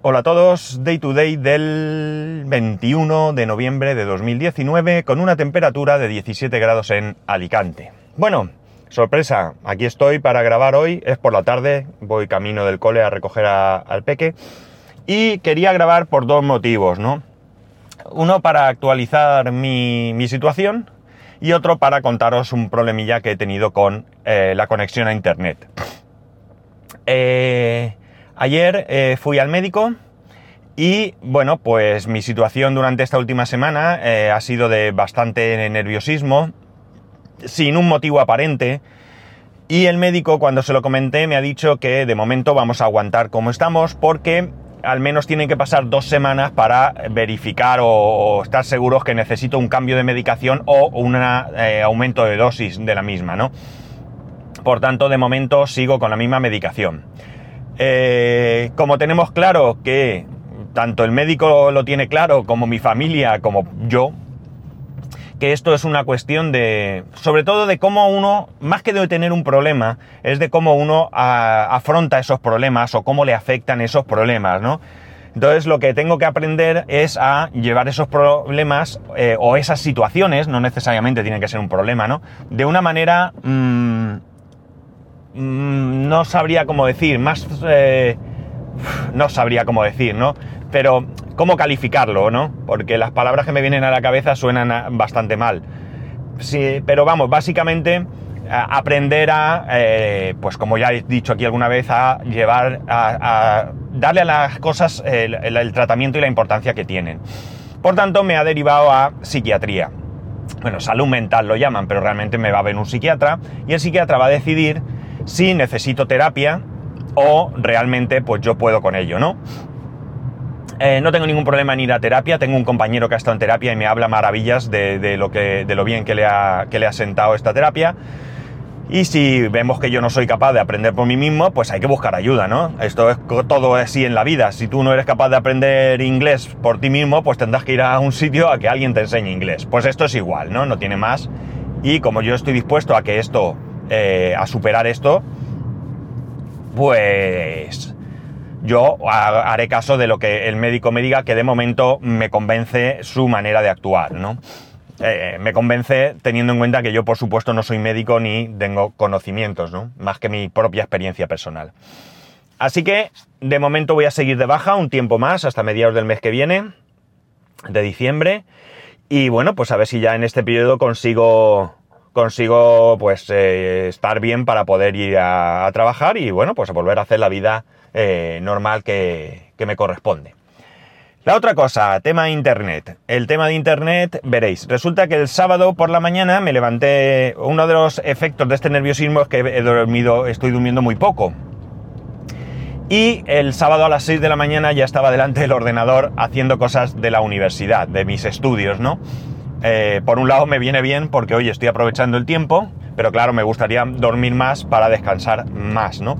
Hola a todos, Day to Day del 21 de noviembre de 2019 con una temperatura de 17 grados en Alicante. Bueno, sorpresa, aquí estoy para grabar hoy, es por la tarde, voy camino del cole a recoger al peque y quería grabar por dos motivos, ¿no? Uno para actualizar mi, situación y otro para contaros un problemilla que he tenido con eh, la conexión a internet. Eh, Ayer eh, fui al médico y bueno, pues mi situación durante esta última semana eh, ha sido de bastante nerviosismo, sin un motivo aparente. Y el médico cuando se lo comenté me ha dicho que de momento vamos a aguantar como estamos porque al menos tienen que pasar dos semanas para verificar o, estar seguros que necesito un cambio de medicación o un eh, aumento de dosis de la misma, ¿no? Por tanto, de momento sigo con la misma medicación. Eh, como tenemos claro que tanto el médico lo tiene claro, como mi familia, como yo, que esto es una cuestión de, sobre todo de cómo uno, más que de tener un problema, es de cómo uno afronta esos problemas o cómo le afectan esos problemas, ¿no? Entonces lo que tengo que aprender es a llevar esos problemas eh, o esas situaciones, no necesariamente tiene que ser un problema, ¿no? De una manera mm, Mm, no sabría cómo decir, más... Eh, no sabría cómo decir, ¿no? Pero cómo calificarlo, ¿no? Porque las palabras que me vienen a la cabeza suenan bastante mal. Sí, pero vamos, básicamente aprender a, eh, pues como ya he dicho aquí alguna vez, a llevar, a, darle a las cosas el, tratamiento y la importancia que tienen. Por tanto, me ha derivado a psiquiatría. Bueno, salud mental lo llaman, pero realmente me va a ver un psiquiatra y el psiquiatra va a decidir si necesito terapia o realmente pues yo puedo con ello, ¿no? Eh, no tengo ningún problema en ir a terapia, tengo un compañero que ha estado en terapia y me habla maravillas de, lo, que, de lo bien que le, ha, que le ha sentado esta terapia. Y si vemos que yo no soy capaz de aprender por mí mismo, pues hay que buscar ayuda, ¿no? Esto es todo así en la vida. Si tú no eres capaz de aprender inglés por ti mismo, pues tendrás que ir a un sitio a que alguien te enseñe inglés. Pues esto es igual, ¿no? No tiene más. Y como yo estoy dispuesto a que esto eh, a superar esto, pues yo haré caso de lo que el médico me diga, que de momento me convence su manera de actuar, ¿no? Eh, me convence teniendo en cuenta que yo, por supuesto, no soy médico ni tengo conocimientos, ¿no? Más que mi propia experiencia personal. Así que, de momento voy a seguir de baja un tiempo más, hasta mediados del mes que viene, de diciembre. Y bueno, pues a ver si ya en este periodo consigo consigo pues eh, estar bien para poder ir a, trabajar y bueno, pues volver a hacer la vida eh, normal que, que me corresponde. La otra cosa, tema internet. El tema de internet, veréis, resulta que el sábado por la mañana me levanté, uno de los efectos de este nerviosismo es que he dormido, estoy durmiendo muy poco. Y el sábado a las 6 de la mañana ya estaba delante del ordenador haciendo cosas de la universidad, de mis estudios, ¿no? Eh, por un lado me viene bien porque hoy estoy aprovechando el tiempo, pero claro, me gustaría dormir más para descansar más, ¿no?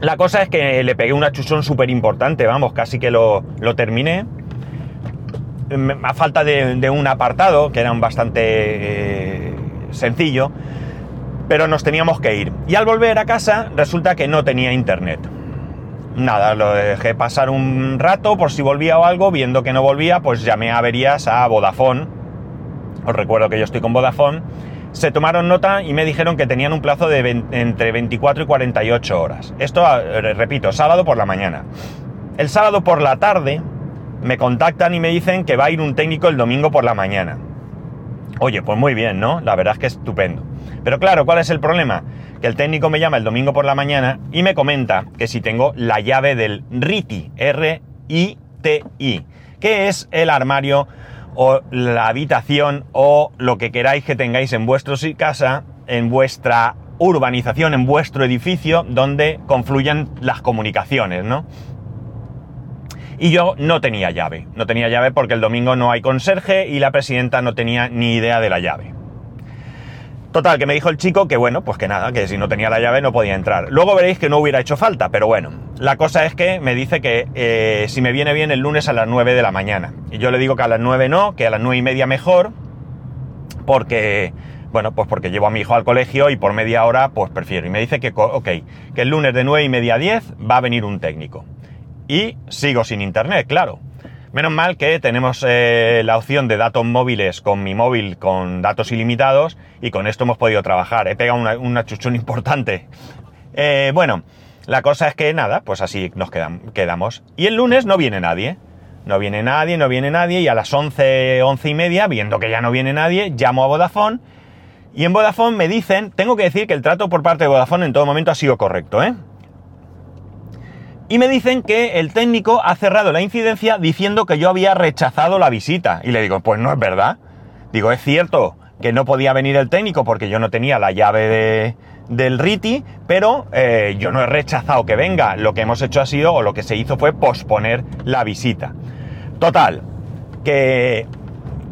La cosa es que le pegué una chusón súper importante, vamos, casi que lo, terminé. A falta de, un apartado, que era un bastante eh, sencillo, pero nos teníamos que ir. Y al volver a casa resulta que no tenía internet nada, lo dejé pasar un rato por si volvía o algo, viendo que no volvía, pues llamé a averías a Vodafone. Os recuerdo que yo estoy con Vodafone. Se tomaron nota y me dijeron que tenían un plazo de entre 24 y 48 horas. Esto, eh, repito, sábado por la mañana. El sábado por la tarde me contactan y me dicen que va a ir un técnico el domingo por la mañana. Oye, pues muy bien, ¿no? La verdad es que es estupendo. Pero claro, ¿cuál es el problema? que el técnico me llama el domingo por la mañana y me comenta que si tengo la llave del RITI, R-I-T-I, que es el armario o la habitación o lo que queráis que tengáis en vuestra casa, en vuestra urbanización, en vuestro edificio, donde confluyen las comunicaciones, ¿no? Y yo no tenía llave, no tenía llave porque el domingo no hay conserje y la presidenta no tenía ni idea de la llave. Total, que me dijo el chico que bueno, pues que nada, que si no tenía la llave no podía entrar. Luego veréis que no hubiera hecho falta, pero bueno, la cosa es que me dice que eh, si me viene bien el lunes a las 9 de la mañana. Y yo le digo que a las 9 no, que a las 9 y media mejor, porque, bueno, pues porque llevo a mi hijo al colegio y por media hora pues prefiero. Y me dice que, ok, que el lunes de 9 y media a 10 va a venir un técnico. Y sigo sin internet, claro. Menos mal que tenemos eh, la opción de datos móviles con mi móvil con datos ilimitados y con esto hemos podido trabajar. He pegado una, una chuchón importante. Eh, bueno, la cosa es que nada, pues así nos quedamos. Y el lunes no viene nadie. No viene nadie, no viene nadie y a las 11, 11 y media, viendo que ya no viene nadie, llamo a Vodafone y en Vodafone me dicen, tengo que decir que el trato por parte de Vodafone en todo momento ha sido correcto, ¿eh? Y me dicen que el técnico ha cerrado la incidencia diciendo que yo había rechazado la visita. Y le digo, pues no es verdad. Digo, es cierto que no podía venir el técnico porque yo no tenía la llave del RITI, pero eh, yo no he rechazado que venga. Lo que hemos hecho ha sido, o lo que se hizo fue posponer la visita. Total, que,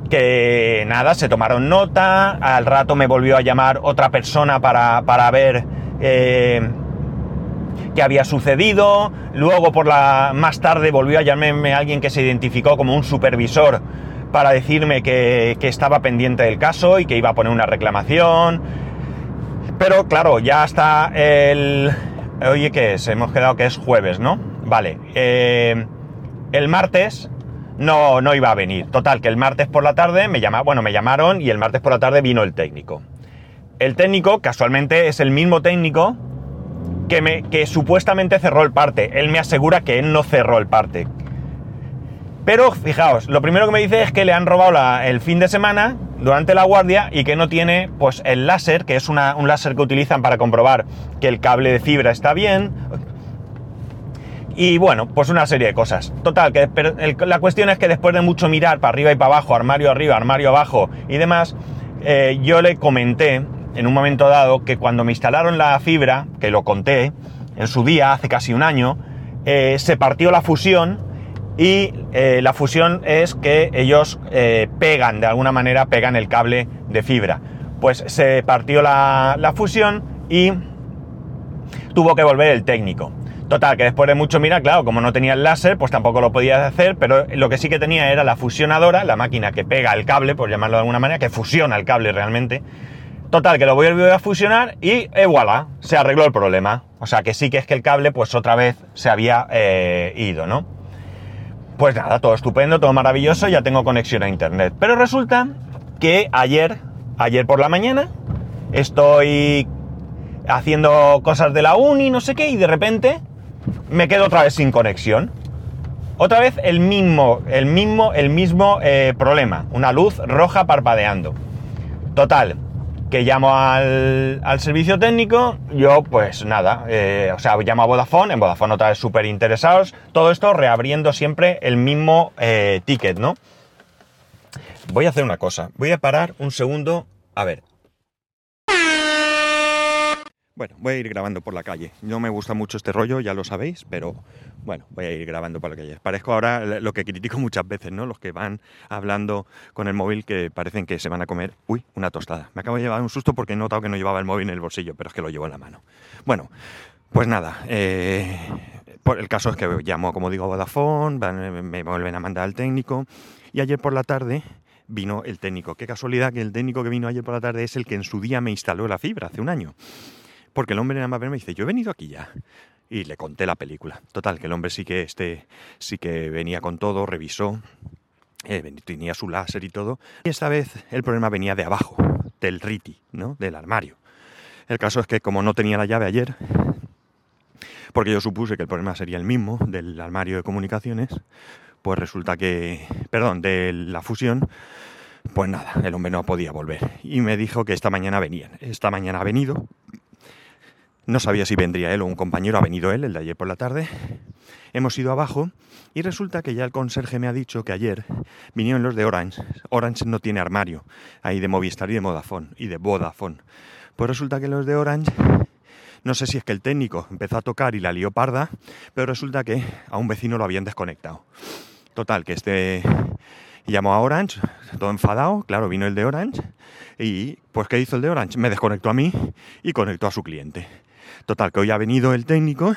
que nada, se tomaron nota, al rato me volvió a llamar otra persona para, para ver... Eh, qué había sucedido. Luego, por la más tarde, volvió a llamarme alguien que se identificó como un supervisor para decirme que, estaba pendiente del caso y que iba a poner una reclamación. Pero claro, ya está el... Oye, ¿qué es? Hemos quedado que es jueves, ¿no? Vale. Eh, el martes no, no iba a venir. Total, que el martes por la tarde me llama, bueno, me llamaron y el martes por la tarde vino el técnico. El técnico, casualmente, es el mismo técnico que, me, supuestamente cerró el parte. Él me asegura que él no cerró el parte. Pero fijaos, lo primero que me dice es que le han robado el fin de semana durante la guardia y que no tiene pues el láser, que es un láser que utilizan para comprobar que el cable de fibra está bien. Y bueno, pues una serie de cosas. Total, que la cuestión es que después de mucho mirar para arriba y para abajo, armario arriba, armario abajo y demás, eh, yo le comenté en un momento dado que cuando me instalaron la fibra, que lo conté en su día, hace casi un año, eh, se partió la fusión y eh, la fusión es que ellos eh, pegan, de alguna manera pegan el cable de fibra. Pues se partió la, la fusión y tuvo que volver el técnico. Total, que después de mucho mirar, claro, como no tenía el láser, pues tampoco lo podía hacer, pero lo que sí que tenía era la fusionadora, la máquina que pega el cable, por llamarlo de alguna manera, que fusiona el cable realmente, Total, que lo voy a fusionar y eh, voilà, se arregló el problema. O sea que sí que es que el cable pues otra vez se había eh, ido, ¿no? Pues nada, todo estupendo, todo maravilloso, ya tengo conexión a internet. Pero resulta que ayer, ayer por la mañana, estoy haciendo cosas de la uni, no sé qué, y de repente me quedo otra vez sin conexión. Otra vez el mismo, el mismo, el mismo eh, problema, una luz roja parpadeando. Total, que llamo al, servicio técnico, yo pues nada, eh, o sea, llamo a Vodafone, en Vodafone otra vez súper interesados, todo esto reabriendo siempre el mismo eh, ticket, ¿no? Voy a hacer una cosa, voy a parar un segundo, a ver, bueno, voy a ir grabando por la calle. No me gusta mucho este rollo, ya lo sabéis, pero bueno, voy a ir grabando por la calle. Parezco ahora lo que critico muchas veces, ¿no? Los que van hablando con el móvil que parecen que se van a comer, uy, una tostada. Me acabo de llevar un susto porque he notado que no llevaba el móvil en el bolsillo, pero es que lo llevo en la mano. Bueno, pues nada, eh, el caso es que llamo, como digo, a Vodafone, me vuelven a mandar al técnico y ayer por la tarde vino el técnico. Qué casualidad que el técnico que vino ayer por la tarde es el que en su día me instaló la fibra hace un año. Porque el hombre nada más me dice, yo he venido aquí ya. Y le conté la película. Total, que el hombre sí que, este, sí que venía con todo, revisó, eh, tenía su láser y todo. Y esta vez el problema venía de abajo, del riti, ¿no? Del armario. El caso es que como no tenía la llave ayer, porque yo supuse que el problema sería el mismo del armario de comunicaciones, pues resulta que, perdón, de la fusión, pues nada, el hombre no podía volver. Y me dijo que esta mañana venían. Esta mañana ha venido, no sabía si vendría él o un compañero, ha venido él, el de ayer por la tarde. Hemos ido abajo y resulta que ya el conserje me ha dicho que ayer vinieron los de Orange. Orange no tiene armario, ahí de Movistar y de Vodafone, y de Vodafone. Pues resulta que los de Orange, no sé si es que el técnico empezó a tocar y la lió parda, pero resulta que a un vecino lo habían desconectado. Total, que este llamó a Orange, todo enfadado, claro, vino el de Orange, y pues ¿qué hizo el de Orange? Me desconectó a mí y conectó a su cliente. Total, que hoy ha venido el técnico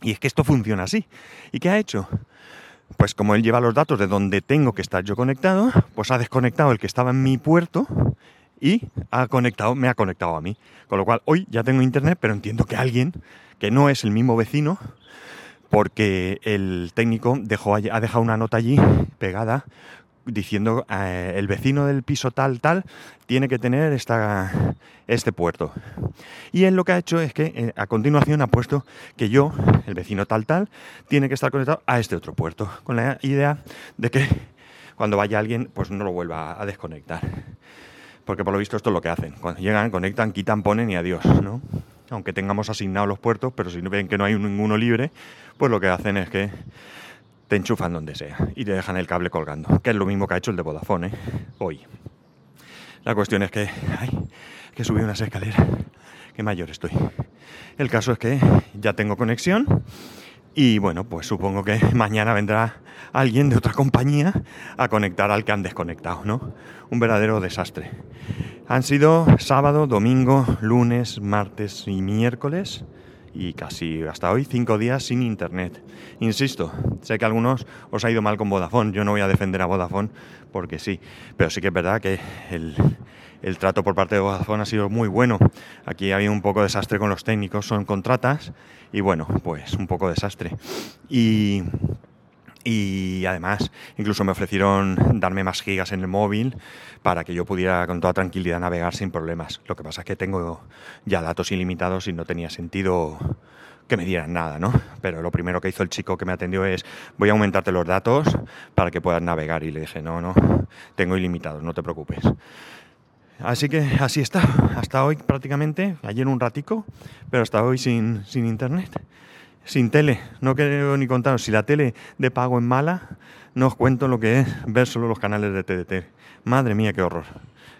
y es que esto funciona así. ¿Y qué ha hecho? Pues como él lleva los datos de donde tengo que estar yo conectado, pues ha desconectado el que estaba en mi puerto y ha conectado, me ha conectado a mí. Con lo cual hoy ya tengo internet, pero entiendo que alguien que no es el mismo vecino, porque el técnico dejó, ha dejado una nota allí pegada diciendo eh, el vecino del piso tal, tal, tiene que tener esta, este puerto. Y él lo que ha hecho es que eh, a continuación ha puesto que yo, el vecino tal, tal, tiene que estar conectado a este otro puerto, con la idea de que cuando vaya alguien, pues no lo vuelva a desconectar. Porque por lo visto esto es lo que hacen. Cuando llegan, conectan, quitan, ponen y adiós, ¿no? Aunque tengamos asignados los puertos, pero si ven que no hay ninguno libre, pues lo que hacen es que te enchufan donde sea y te dejan el cable colgando, que es lo mismo que ha hecho el de Vodafone ¿eh? hoy. La cuestión es que, ay, que subí unas escaleras, qué mayor estoy. El caso es que ya tengo conexión y bueno, pues supongo que mañana vendrá alguien de otra compañía a conectar al que han desconectado, ¿no? Un verdadero desastre. Han sido sábado, domingo, lunes, martes y miércoles y casi hasta hoy cinco días sin internet. Insisto, sé que algunos os ha ido mal con Vodafone, yo no voy a defender a Vodafone porque sí, pero sí que es verdad que el, el trato por parte de Vodafone ha sido muy bueno. Aquí ha habido un poco de desastre con los técnicos, son contratas y bueno, pues un poco desastre. Y y además, incluso me ofrecieron darme más gigas en el móvil para que yo pudiera con toda tranquilidad navegar sin problemas. Lo que pasa es que tengo ya datos ilimitados y no tenía sentido que me dieran nada, ¿no? Pero lo primero que hizo el chico que me atendió es, voy a aumentarte los datos para que puedas navegar. Y le dije, no, no, tengo ilimitados, no te preocupes. Así que así está, hasta hoy prácticamente, ayer un ratico, pero hasta hoy sin, sin internet sin tele. No quiero ni contaros. Si la tele de pago es mala, no os cuento lo que es ver solo los canales de TDT. Madre mía, qué horror.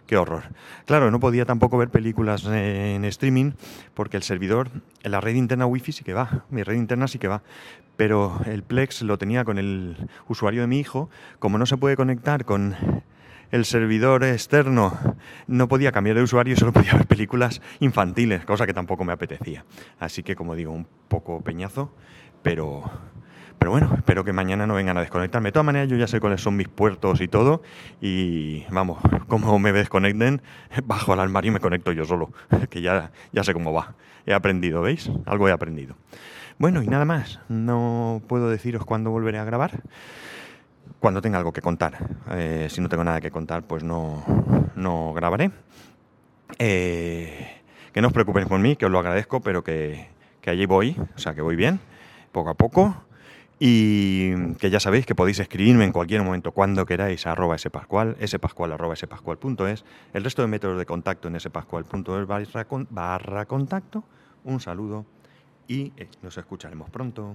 Qué horror. Claro, no podía tampoco ver películas en streaming porque el servidor, la red interna wifi sí que va, mi red interna sí que va, pero el Plex lo tenía con el usuario de mi hijo, como no se puede conectar con el servidor externo no podía cambiar de usuario y solo podía ver películas infantiles, cosa que tampoco me apetecía. Así que, como digo, un poco peñazo, pero, pero bueno, espero que mañana no vengan a desconectarme. De todas maneras, yo ya sé cuáles son mis puertos y todo. Y vamos, como me desconecten, bajo al armario y me conecto yo solo, que ya, ya sé cómo va. He aprendido, ¿veis? Algo he aprendido. Bueno, y nada más. No puedo deciros cuándo volveré a grabar cuando tenga algo que contar. Eh, si no tengo nada que contar, pues no, no grabaré. Eh, que no os preocupéis por mí, que os lo agradezco, pero que, que allí voy, o sea, que voy bien, poco a poco. Y que ya sabéis que podéis escribirme en cualquier momento, cuando queráis, a arroba spascual, spascual arroba spascual.es, el resto de métodos de contacto en spascual.es barra, barra contacto. Un saludo y eh, nos escucharemos pronto.